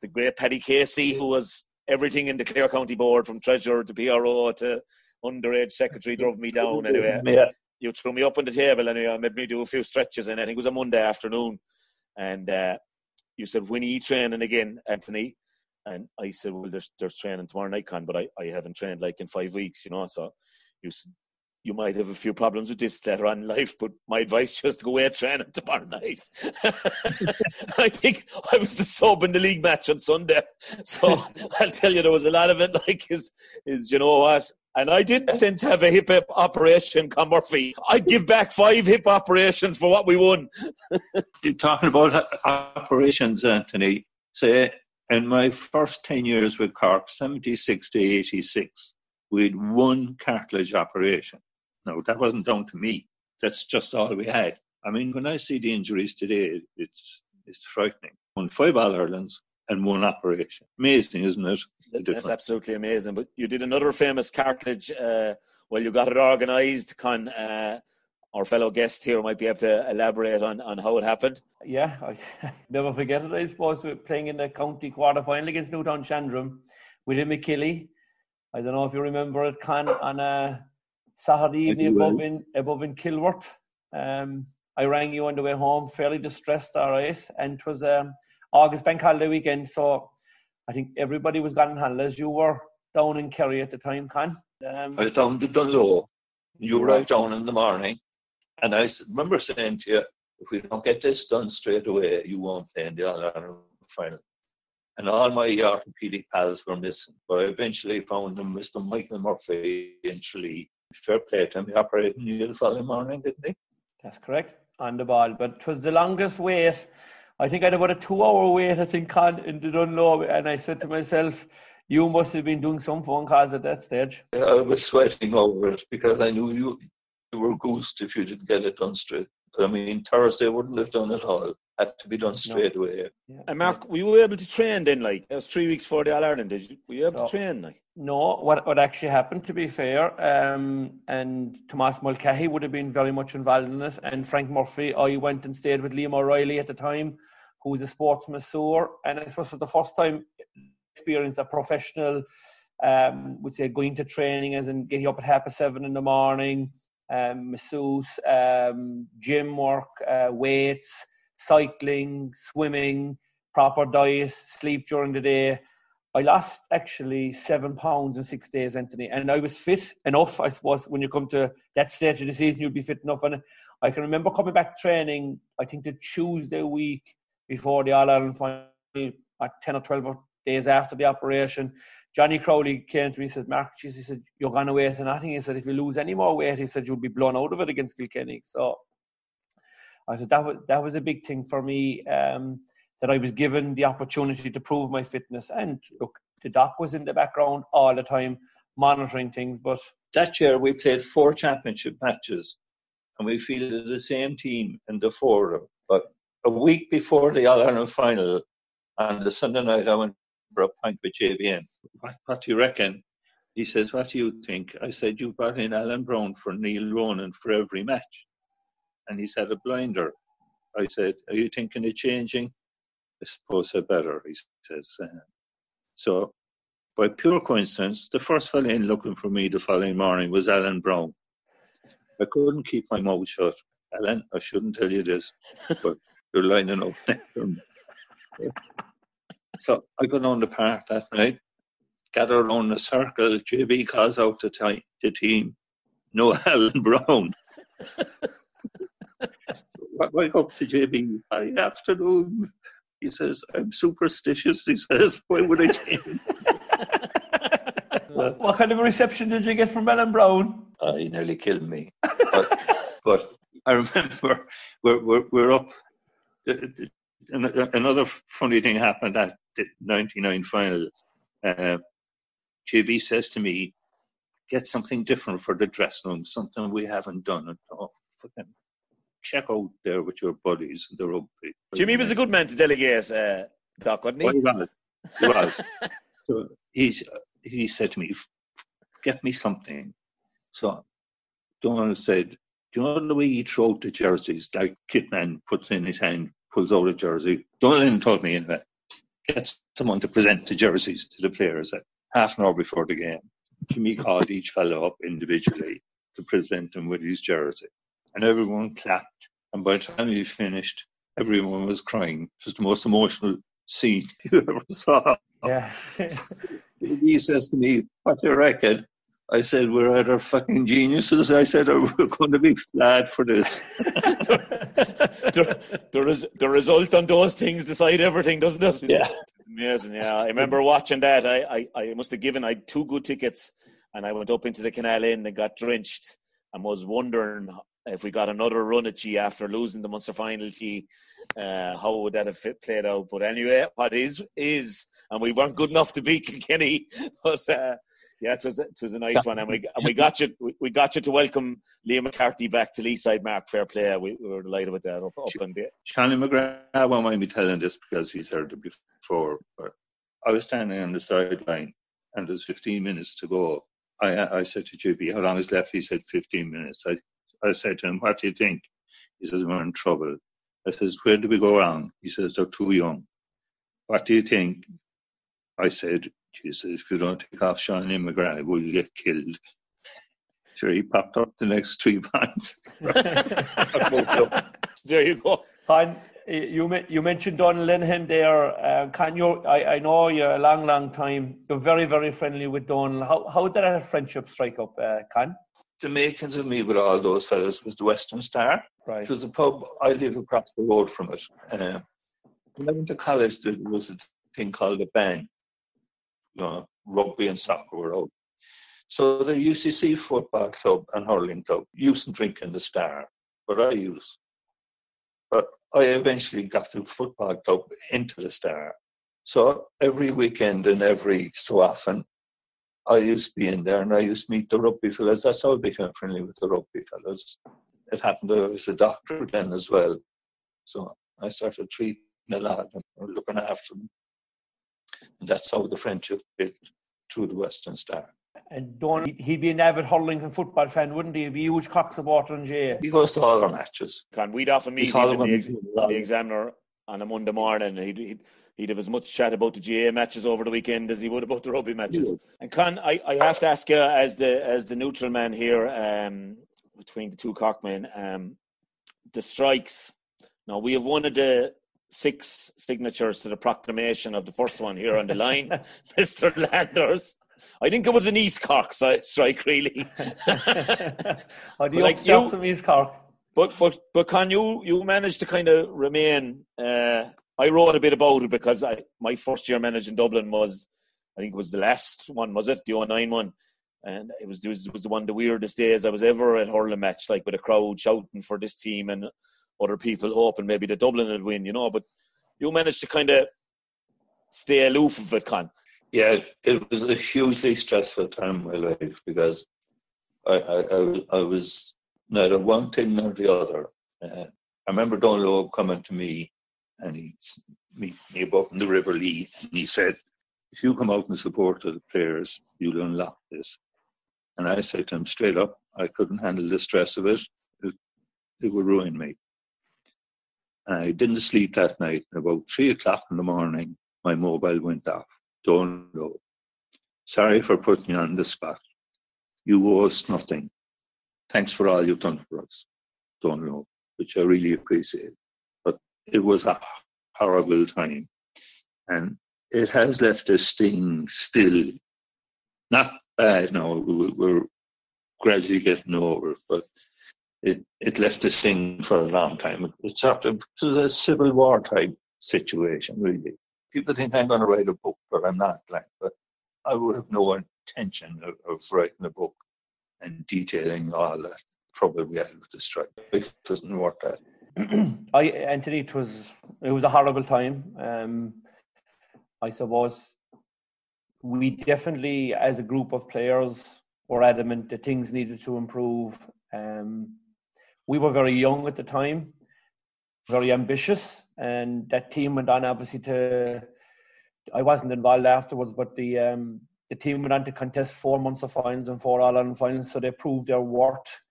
the great Paddy Casey, who was everything in the Clare County Board, from treasurer to PRO to underage secretary drove me down anyway. Yeah. You threw me up on the table anyway, made me do a few stretches, and I think it was a Monday afternoon. And uh, you said, when are you training again, Anthony? And I said, well, there's, there's training tomorrow night, Con, but I, I haven't trained like in five weeks, you know. So you said, you might have a few problems with this later on in life, but my advice just to go away training tomorrow night. I think I was the sub in the league match on Sunday, so I'll tell you there was a lot of it. Like is is you know what? And I didn't since have a hip operation, Con Murphy. I'd give back five hip operations for what we won. You're talking about operations, Anthony. Say in my first 10 years with Cork, 76 to 86, we had one cartilage operation. No, that wasn't down to me. That's just all we had. I mean, when I see the injuries today, it's it's frightening. On five All Irelands and one operation. Amazing, isn't it? That's absolutely amazing. But you did another famous cartilage. Uh, well, you got it organised. Con uh, our fellow guest here might be able to elaborate on, on how it happened. Yeah, I never forget it. I suppose we're playing in the county quarter final against Newtownshandrum with him McKilly. I don't know if you remember it, Con, on a Saturday evening above in above in Kilworth. Um, I rang you on the way home, fairly distressed, all right. And it was um, August bank holiday weekend, so I think everybody was gone on holidays. You were down in Kerry at the time, Con. Um, I was down to Dunloe. You were out down in the morning, and I remember saying to you, if we don't get this done straight away, you won't play in the All Ireland final. And all my orthopedic pals were missing, but I eventually found them, Mr. Michael Murphy in Tralee. Fair play to him. He operated in the following morning, didn't he? That's correct on the ball. But it was the longest wait. I think I had about a two hour wait, I think, in the Dunloe. And I said to myself, you must have been doing some phone calls at that stage. I was sweating over it because I knew you, you were goosed if you didn't get it done straight. I mean, Thursday wouldn't have done it all. Had to be done straight no. away. Yeah. And Mark, were you able to train then? Like it was three weeks for the All Ireland. Did you? Were you able so, to train? Like no. What what actually happened? To be fair, um, and Tomas Mulcahy would have been very much involved in it, and Frank Murphy. I went and stayed with Liam O'Reilly at the time, who was a sports masseur, and I suppose for the first time experience a professional. Um, would say going to training as in getting up at half past seven in the morning, um, masseuse, um, gym work, uh, weights cycling, swimming, proper diet, sleep during the day. I lost actually seven pounds in six days, Anthony, and I was fit enough. I suppose when you come to that stage of the season, you'll be fit enough. And I can remember coming back training. I think the Tuesday week before the All Ireland final, at ten or twelve days after the operation, Johnny Crowley came to me and said, "Mark, geez, he said you're going to wait and nothing." He said, "If you lose any more weight, he said you'll be blown out of it against Kilkenny." So I said that was that was a big thing for me um, that I was given the opportunity to prove my fitness. And look, the doc was in the background all the time monitoring things. But that year we played four championship matches, and we fielded the same team in the four of them. But a week before the All Ireland final, on the Sunday night, I went for a pint with JBM. What, what do you reckon? He says, What do you think? I said, You brought in Alan Browne for Neil Ronan for every match and he's had a blinder. I said, Are you thinking of changing? I suppose I better, he says. Uh, so, by pure coincidence, the first fellow in looking for me the following morning was Alan Browne. I couldn't keep my mouth shut. Alan, I shouldn't tell you this, but you're lining up So I got on the park that night, gather around the circle. JB calls out the, t- the team, no Alan Browne. wake up to JB. Hi, afternoon. He says, I'm superstitious. He says, why would I change? what kind of a reception did you get from Alan Browne? Uh, he nearly killed me. But, but I remember we're, we're, we're up. Another funny thing happened at the 99 final. Uh, JB says to me, get something different for the dressing room, something we haven't done. Oh, check out there with your buddies, the rugby. Jimmy was a good man to delegate, uh, Doc, wasn't he? Well, he was. He was. so he's, he said to me, get me something. So Donal said, do you know the way he throw the jerseys? Like Kitman puts in his hand, pulls out a jersey. Donal told me in that, get someone to present the jerseys to the players at half an hour before the game. Jimmy called each fellow up individually to present him with his jersey and everyone clapped. And by the time he finished, everyone was crying. It was the most emotional scene you ever saw. Yeah. he says to me, What do you reckon? I said, We're either fucking geniuses. I said, Or oh, we're going to be glad for this. the, the, res- the result on those things decide everything, doesn't it? It's yeah. Amazing. Yeah. I remember watching that. I, I, I must have given I two good tickets and I went up into the Canal Inn and got drenched and was wondering if we got another run at G after losing the Munster final G, uh, how would that have fit, played out? But anyway, what is is, and we weren't good enough to beat Kilkenny, but uh, yeah, it was it was a nice one, and we and we got you we got you to welcome Liam McCarthy back to Leeside. Mark, fair play. We, we were delighted with that up, up. Charlie McGrath won't mind me telling this because he's heard it before. But I was standing on the sideline, and there's 15 minutes to go. I I said to JB, "How long is left?" He said, "15 minutes." I I said to him, "What do you think?" He says, "We're in trouble." I says, "Where did we go wrong?" He says, "They're too young." What do you think? I said, Jesus, if you don't take off Sean McGrath, we'll you get killed? Sure, he popped up the next three points. there you go. Con, you you mentioned Donal Lenihan there. Uh, can you? I, I know you're a long, long time. You're very, very friendly with Don. How how did that friendship strike up, uh, Con? The makings of me with all those fellows was the Western Star. Right. It was a pub. I live across the road from it. Um, when I went to college, there was a thing called a band uh, rugby and soccer were out. So the UCC football club and hurling club used to drink in the star, but I used. But I eventually got the football club into the star. So every weekend and every so often, I used to be in there and I used to meet the rugby fellows. That's how I became friendly with the rugby fellows. It happened I was a doctor then as well. So I started treating a lot and looking after them. And that's how the friendship built through the Western Star. And Don, he'd be an avid hurling and football fan, wouldn't he? He'd be a huge Cork supporter in Jay. He goes to all our matches. Can we'd often meet him the, ex- the examiner on a Monday morning. He'd, he'd, he'd have as much chat about the GAA matches over the weekend as he would about the rugby matches. Yeah. And Con, I, I have to ask you, as the as the neutral man here um, between the two Corkmen, um, the strikes. Now we have one of the six signatures to the proclamation of the first one here on the line, Mr. Landers. I think it was an East Cork strike, really. Do you like you, from East Cork? But but but can you you manage to kind of remain? Uh, I wrote a bit about it because I my first year managing Dublin was I think it was the last one was it the 09 one and it was, it was it was the one of the weirdest days I was ever at hurling match like with a crowd shouting for this team and other people hoping maybe the Dublin would win, you know. But you managed to kind of stay aloof of it, Con. Yeah, it was a hugely stressful time in my life because I, I, I, was neither one thing nor the other. Uh, I remember Dónal Óg coming to me and he meet me above in the River Lee and he said, if you come out in support of the players, you'll unlock this. And I said to him straight up, I couldn't handle the stress of it. It, it would ruin me. I didn't sleep that night. About three o'clock in the morning, my mobile went off. Dónal Óg. Sorry for putting you on the spot. You owe us nothing. Thanks for all you've done for us. Dónal Óg, which I really appreciate. It was a horrible time. And it has left a sting still. Not bad now, we're gradually getting over it, but it, it left a sting for a long time. It's of it was a civil war type situation, really. People think I'm going to write a book, but I'm not. Like, but I would have no intention of, of writing a book and detailing all that trouble we had with the strike. It doesn't work that. I Anthony, it was it was a horrible time. Um, I suppose we definitely, as a group of players, were adamant that things needed to improve. Um, we were very young at the time, very ambitious, and that team went on obviously to. I wasn't involved afterwards, but the um, the team went on to contest four months of finals and four All Ireland finals, so they proved their worth.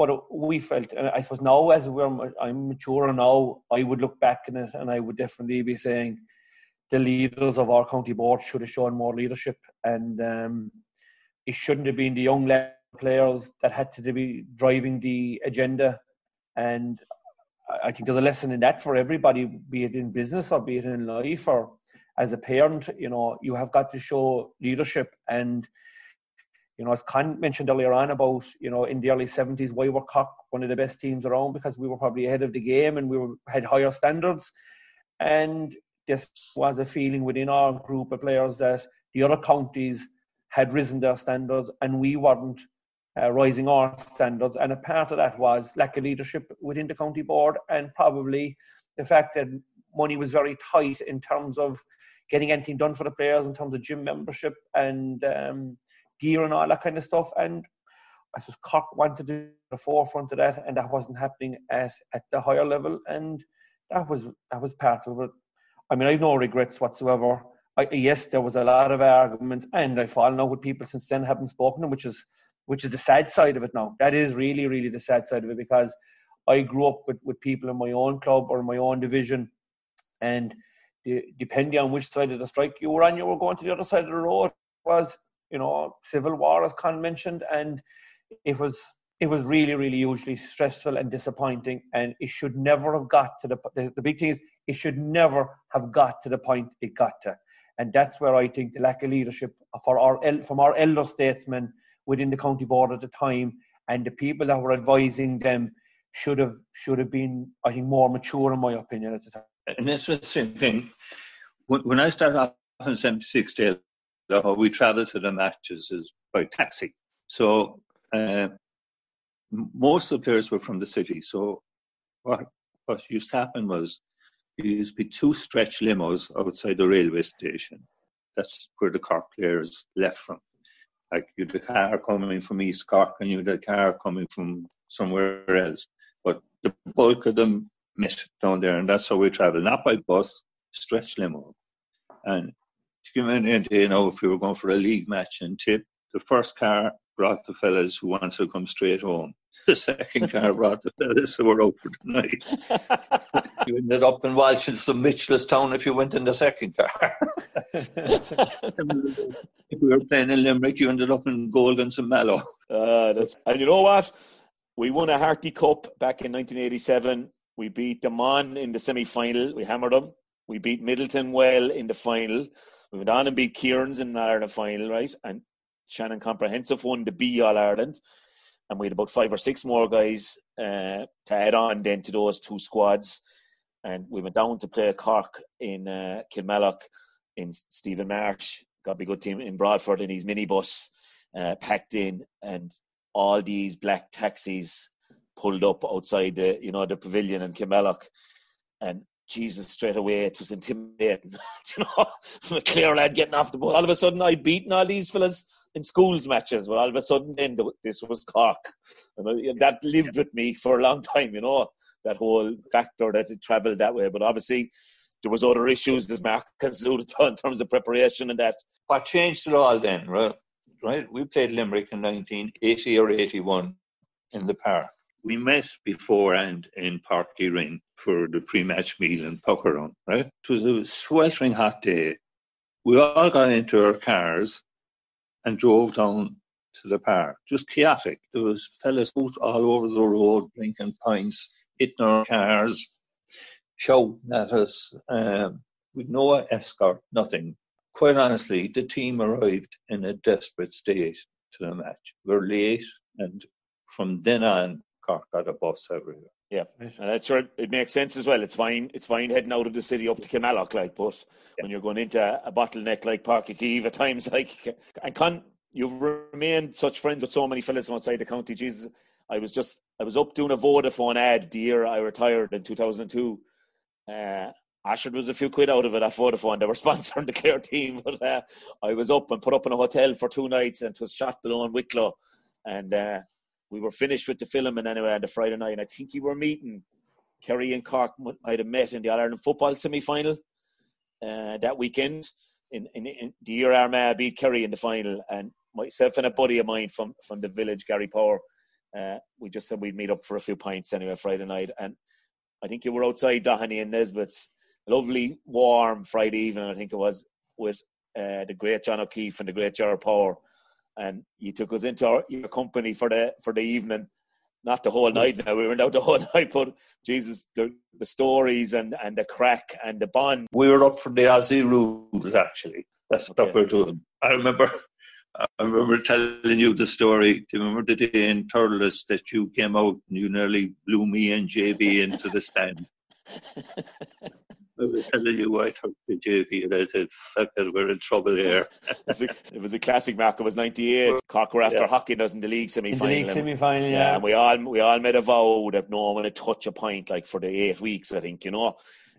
But we felt, and I suppose now as we're I'm mature now, I would look back in it and I would definitely be saying the leaders of our county board should have shown more leadership, and um, it shouldn't have been the young players that had to be driving the agenda. And I think there's a lesson in that for everybody, be it in business or be it in life or as a parent. You know, you have got to show leadership. And, you know, as Con mentioned earlier on about, you know, in the early 70s, why were Cork one of the best teams around? Because we were probably ahead of the game and we were, had higher standards. And this was a feeling within our group of players that the other counties had risen their standards and we weren't uh, rising our standards. And a part of that was lack of leadership within the county board and probably the fact that money was very tight in terms of getting anything done for the players in terms of gym membership and um, gear and all that kind of stuff. And I suppose Cork wanted to do the forefront of that, and that wasn't happening at, at the higher level, and that was that was part of it. I mean, I've no regrets whatsoever. I, yes, there was a lot of arguments, and I've fallen out with people since then, haven't spoken, which is which is the sad side of it now. That is really, really the sad side of it because I grew up with, with people in my own club or my own division, and depending on which side of the strike you were on, you were going to the other side of the road. Was you know civil war, as Con mentioned, and it was it was really, really hugely stressful and disappointing. And it should never have got to the, the, the big thing is it should never have got to the point it got to. And that's where I think the lack of leadership for our from our elder statesmen within the county board at the time and the people that were advising them should have should have been, I think, more mature in my opinion at the time. An interesting thing, when, when I started off in '76, Dalo, we travel to the matches is by taxi. So uh, most of the players were from the city. So what what used to happen was there used to be two stretch limos outside the railway station. That's where the Cork players left from. Like you had a car coming from East Cork and you had a car coming from somewhere else. But the bulk of them met down there and that's how we travel. Not by bus, stretch limo. And to give an idea, you know, if we were going for a league match and Tip, the first car brought the fellas who wanted to come straight home. The second car brought the fellas who were out for the night. you ended up in Walsh and some Mitchelstown if you went in the second car. if we were playing in Limerick, you ended up in Goldens and some Mallow. Uh, that's, and you know what? We won a Harty Cup back in 1987. We beat Mon in the semi final. We hammered them. We beat Midleton well in the final. We went on and beat Kieran's in the Ireland final, right? And Shannon Comprehensive won the B All Ireland, and we had about five or six more guys uh, to add on then to those two squads. And we went down to play Cork in uh, Kilmallock in Stephen Marsh. Got a be good team in Broadford in his minibus, uh, packed in, and all these black taxis pulled up outside the you know the pavilion in Kilmallock. And Jesus, straight away it was intimidating. you know, from a Clare lad getting off the ball. All of a sudden, I'd beaten all these fellas in schools matches. But all of a sudden, then this was Cork, and that lived with me for a long time. You know, that whole factor that it travelled that way. But obviously, there was other issues as Mark alluded to in terms of preparation and that. What changed it all then, right? Right, we played Limerick in 1980 or 81 in the park we met beforehand in Páirc Uí Rinn for the pre-match meal pucker run, right? It was a sweltering hot day. We all got into our cars and drove down to the park. Just chaotic. There was fellas out all over the road drinking pints, hitting our cars, shouting at us. Um, with no escort, nothing. Quite honestly, the team arrived in a desperate state to the match. We we're late, and from then on, Cork got a bus everywhere. Yeah, and that's sure it makes sense as well. It's fine. It's fine heading out of the city up to Kilmallock, like, but yeah. when you're going into a bottleneck like Uí Chaoimh at times, like, and con, you've remained such friends with so many fellas from outside the county. Jesus, I was just, I was up doing a Vodafone ad the year I retired in 2002. Uh, Ashford was a few quid out of it at Vodafone. They were sponsoring the Clare team, but uh, I was up and put up in a hotel for two nights, and it was shot below in Wicklow, and. Uh, we were finished with the film and anyway on the Friday night, and I think you were meeting Kerry and Cork might have met in the All Ireland football semi final uh, that weekend. In, in, in, the year Armagh beat Kerry in the final, and myself and a buddy of mine from from the village, Gary Power, uh, we just said we'd meet up for a few pints anyway Friday night, and I think you were outside Doheny and Nesbitt's lovely warm Friday evening, I think it was, with uh, the great John O'Keefe and the great Gerard Power and you took us into our, your company for the for the evening not the whole night now we were out the whole night but jesus the, the stories and and the crack and the bond we were up for the aussie rules actually that's okay. what we're doing i remember I remember telling you the story. Do you remember the day in Thurles that you came out and you nearly blew me and JB into the stand? I was telling you, I took to JB and I said, fuck it, we're in trouble here. it, was a, it was a classic mark. It was 98. Cork were after yeah. hockey us in the league semi final. league semi final, yeah. yeah. And we all, we all made a vow that no one would touch a point like for the eight weeks, I think, you know.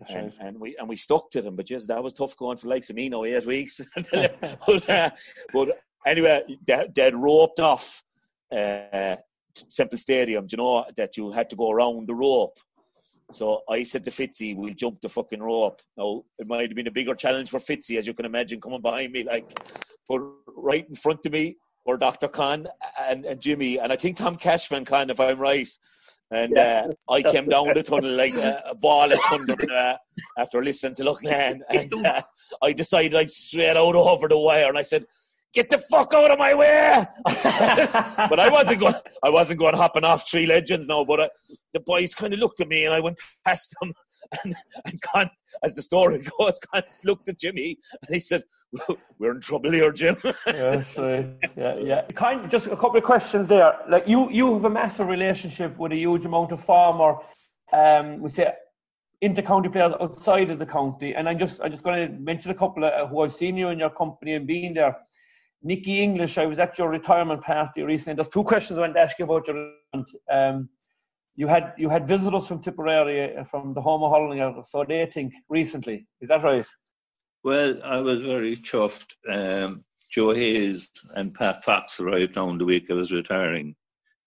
And, right. and, we and we stuck to them, but just that was tough going for likes of me now eight weeks. but, uh, but anyway, they, they'd roped off uh, Semple Stadium. Do you know that you had to go around the rope? So I said to Fitzy, we'll jump the fucking rope. Now, it might have been a bigger challenge for Fitzy, as you can imagine, coming behind me. Like, but right in front of me were Dr. Con and, and Jimmy, and I think Tom Cashman, Con, if I'm right. And yeah. uh, I came down the tunnel like a, a ball of thunder uh, after listening to Loughnane. And uh, I decided I'd straight out over the wire. And I said, get the fuck out of my way. but I wasn't going. I wasn't going hopping off three legends now. But uh, the boys kind of looked at me, and I went past them, and, and Con, as the story goes, Con looked at Jimmy, and he said, "We're in trouble here, Jim." yeah, that's right. Yeah, yeah. Kind. Just a couple of questions there. Like you, you have a massive relationship with a huge amount of farmer. Um, we say inter-county players outside of the county, and I'm just I'm just going to mention a couple of who I've seen you in your company and being there. Nicky English, I was at your retirement party recently. There's two questions I want to ask you about your um, you had you had visitors from Tipperary uh, from the home of Hurling, so they think recently. Is that right? Well, I was very chuffed. Um, Joe Hayes and Pat Fox arrived on the week I was retiring,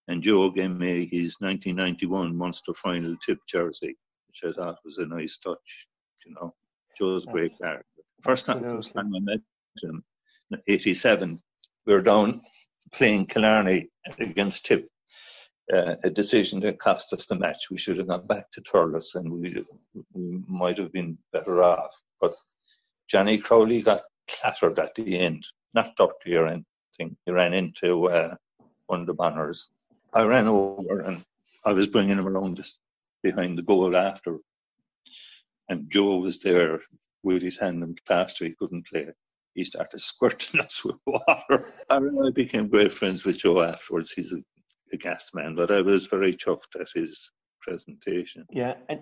and Joe gave me his 1991 Munster final tip jersey, which I thought was a nice touch. You know, Joe's a great character. First time, first time I met him, 87, we were down playing Killarney against Tip. Uh, a decision that cost us the match. We should have gone back to Thurles and we, we might have been better off. But Johnny Crowley got clattered at the end, not dirty or anything. He ran into uh, one of the banners. I ran over and I was bringing him around just behind the goal after. And Joe was there with his hand in plaster. He couldn't play he started squirting us with water. I really became great friends with Joe afterwards. He's a, a guest man, but I was very chuffed at his presentation. Yeah, and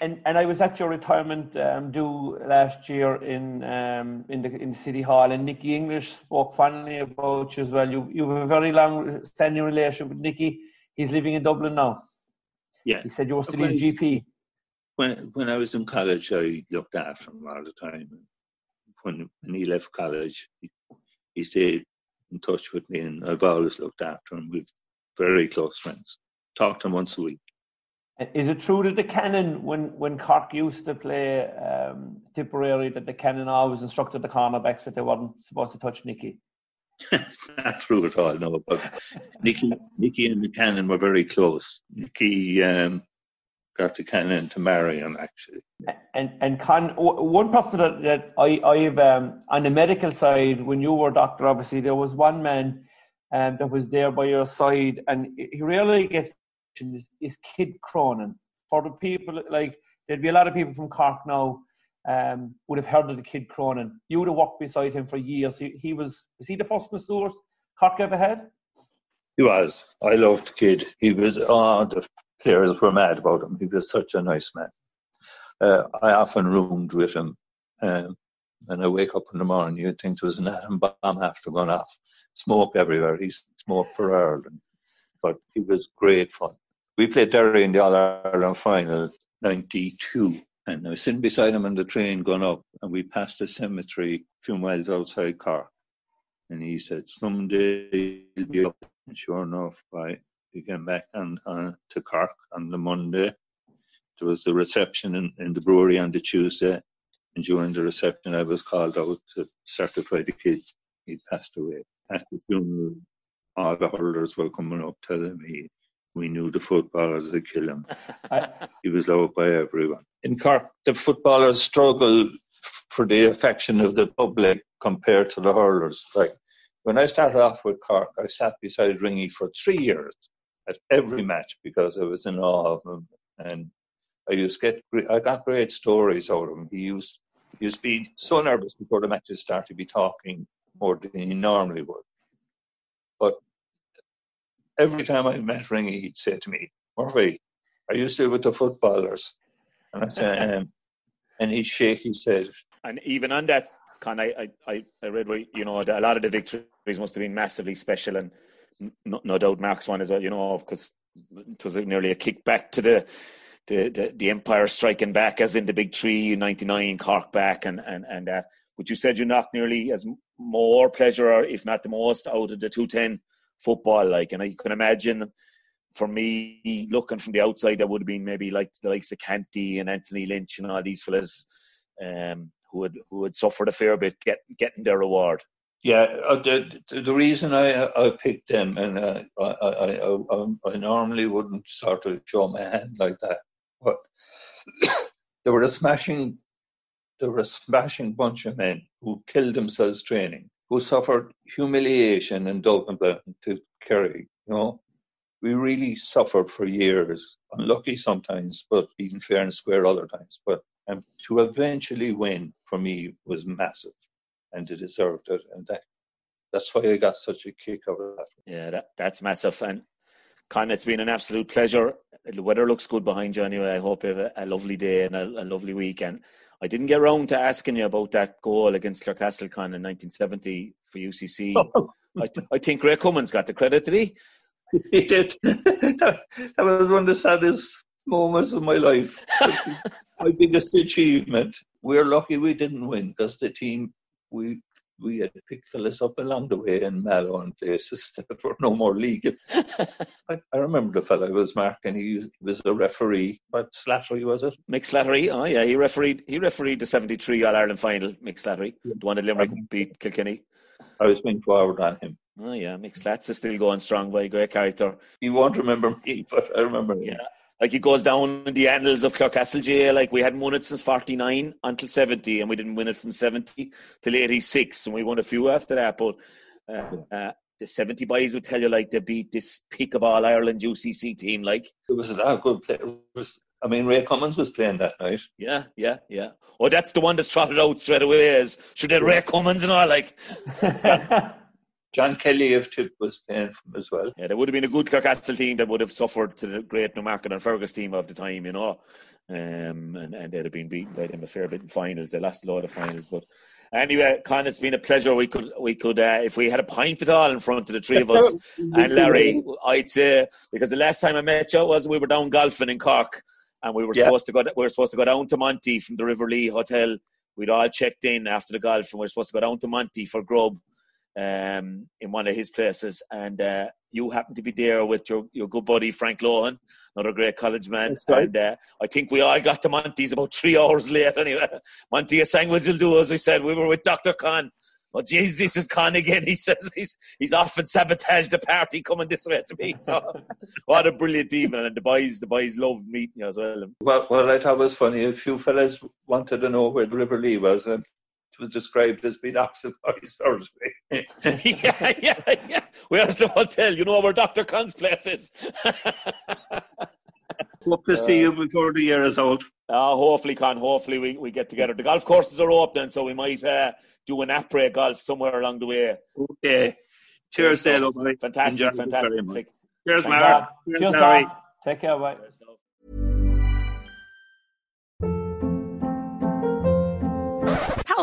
and, and, I was at your retirement um, do last year in um, in the in the city hall, and Nicky English spoke fondly about you as well. You you have a very long standing relationship with Nicky. He's living in Dublin now. Yeah, he said you were still his GP. When when I was in college, I looked after him all the time when when he left college, he, he stayed in touch with me, and I've always looked after him. We're very close friends. Talk to him once a week. Is it true that the Canon, when, when Cork used to play um, Tipperary, that the Canon always instructed the cornerbacks that they weren't supposed to touch Nicky? Not true at all, no. But Nicky, Nicky and the Canon were very close. Nicky um, got to Canon to marry him actually. And and Con, one person that, that I I've um, on the medical side when you were doctor, obviously there was one man um, that was there by your side, and he really gets is, is Kid Cronin. For the people like there'd be a lot of people from Cork now um, would have heard of the Kid Cronin. You would have walked beside him for years. He, he was was he the first masseur Cork ever had? He was. I loved Kid. He was oh, the players were mad about him. He was such a nice man. Uh, I often roomed with him, um, and I wake up in the morning, you'd think there was an atom bomb after going off. Smoke everywhere. He smoked for Ireland, but he was great fun. We played Derry in the All Ireland final, 92, and I was sitting beside him on the train going up, and we passed a cemetery a few miles outside Cork. And he said, Someday he'll be up. And sure enough, by we came back on, on uh, to Cork on the Monday. There was the reception in, in the brewery on the Tuesday, and during the reception, I was called out to certify the kid he'd passed away. At the funeral, all the hurlers were coming up telling me we knew the footballers would kill him. he was loved by everyone. In Cork, the footballers struggle for the affection of the public compared to the hurlers. Like when I started off with Cork, I sat beside Ringy for three years at every match because I was in awe of him, and I used to get I got great stories out of him. He used he used to be so nervous before the matches started to be talking more than he normally would. But every time I met Ringy, he'd say to me, "Murphy, are you still with the footballers?" And I said, um, and he'd shake his head. And even on that, Con, I, I, I read you know, a lot of the victories must have been massively special and no, no doubt Mark's one as well, you know, because it was nearly a kick back to the, the, the, the Empire striking back as in the big three, 99, Cork back. And, and, and uh, but you said you knocked nearly as more pleasure, if not the most, out of the 210 football. Like, and I can imagine for me, looking from the outside, that would have been maybe like the likes of Canty and Anthony Lynch and all these fellas um, who had who had suffered a fair bit get, getting their reward. Yeah, uh, the, the reason I I picked them, and uh, I, I, I I normally wouldn't sort of show my hand like that, but they were a smashing, they were a smashing bunch of men who killed themselves training, who suffered humiliation and Dublin to Kerry, you know, we really suffered for years. Unlucky sometimes, but being fair and square other times. But um, to eventually win for me was massive, and they deserved it, and that that's why I got such a kick out of that. Yeah, that, that's massive, and Con, it's been an absolute pleasure. The weather looks good behind you anyway. I hope you have a, a lovely day and a, a, lovely weekend. I didn't get round to asking you about that goal against Clarecastle Con in 1970 for UCC. Oh. I, th- I think Ray Cummins got the credit, did he? he did. that, was one of the saddest moments of my life. my biggest achievement. We're lucky we didn't win because the team we we had picked fellas up along the way in Mallow and places that were no more legal. I, I, remember the fellow was marking. He was a referee. But Slattery was it? Mick Slattery. Oh yeah, he refereed. He refereed the '73 All Ireland final. Mick Slattery, the one that Limerick beat Kilkenny. I was being forward on him. Oh yeah, Mick Slats is still going strong by great character. You won't remember me, but I remember him. Yeah. Like he goes down in the annals of Clarecastle jail. Like we hadn't won it since forty nine until seventy, and we didn't win it from seventy till eighty six, and we won a few after that. But uh, uh, the seventy boys would tell you like they beat this peak of all Ireland UCC team. Like it was that good play. It was I mean, Ray Cummins was playing that night. Yeah, yeah, yeah. Oh, that's the one that's trotted out straight away. Is should have Ray Cummins and all like. John Kelly of Tip was playing for them as well. Yeah, there would have been a good Clarecastle team that would have suffered to the great Newmarket and Fergus team of the time, you know. Um, and, and they'd have been beaten by them a fair bit in finals. They lost a lot of finals, but anyway, Con, it's been a pleasure. We could, we could, uh, if we had a pint at all in front of the three of us, and Larry, I'd say because the last time I met you was we were down golfing in Cork, and we were yeah. supposed to go, we were supposed to go down to Monty from the River Lee Hotel. We'd all checked in after the golf, and we were supposed to go down to Monty for grub um, in one of his places, and uh, you happened to be there with your, your good buddy Frank Lohan, another great college man. Right. And uh, I think we all got to Monty's about three hours late anyway. Monty, a sandwich will do, as we said. We were with Dr. Con. Oh, Jesus, this is Con again. He says he's he's often sabotaged the party coming this way to me. So, what a brilliant evening. And the boys, the boys loved meeting you as well. Well, well, I thought it was funny. A few fellas wanted to know where the River Lee was, and was described as being absent by Thursday. yeah, yeah, yeah. Where's the hotel? You know where Dr. Con's place is. Hope to see you before the year is out. Uh, hopefully, Con. Hopefully, we, we get together. The golf courses are open, so we might uh, do an après golf somewhere along the way. Okay. Cheers, Dalo. Fantastic, Enjoy fantastic. Cheers, Mark. Cheers, Cheers Take care, bye.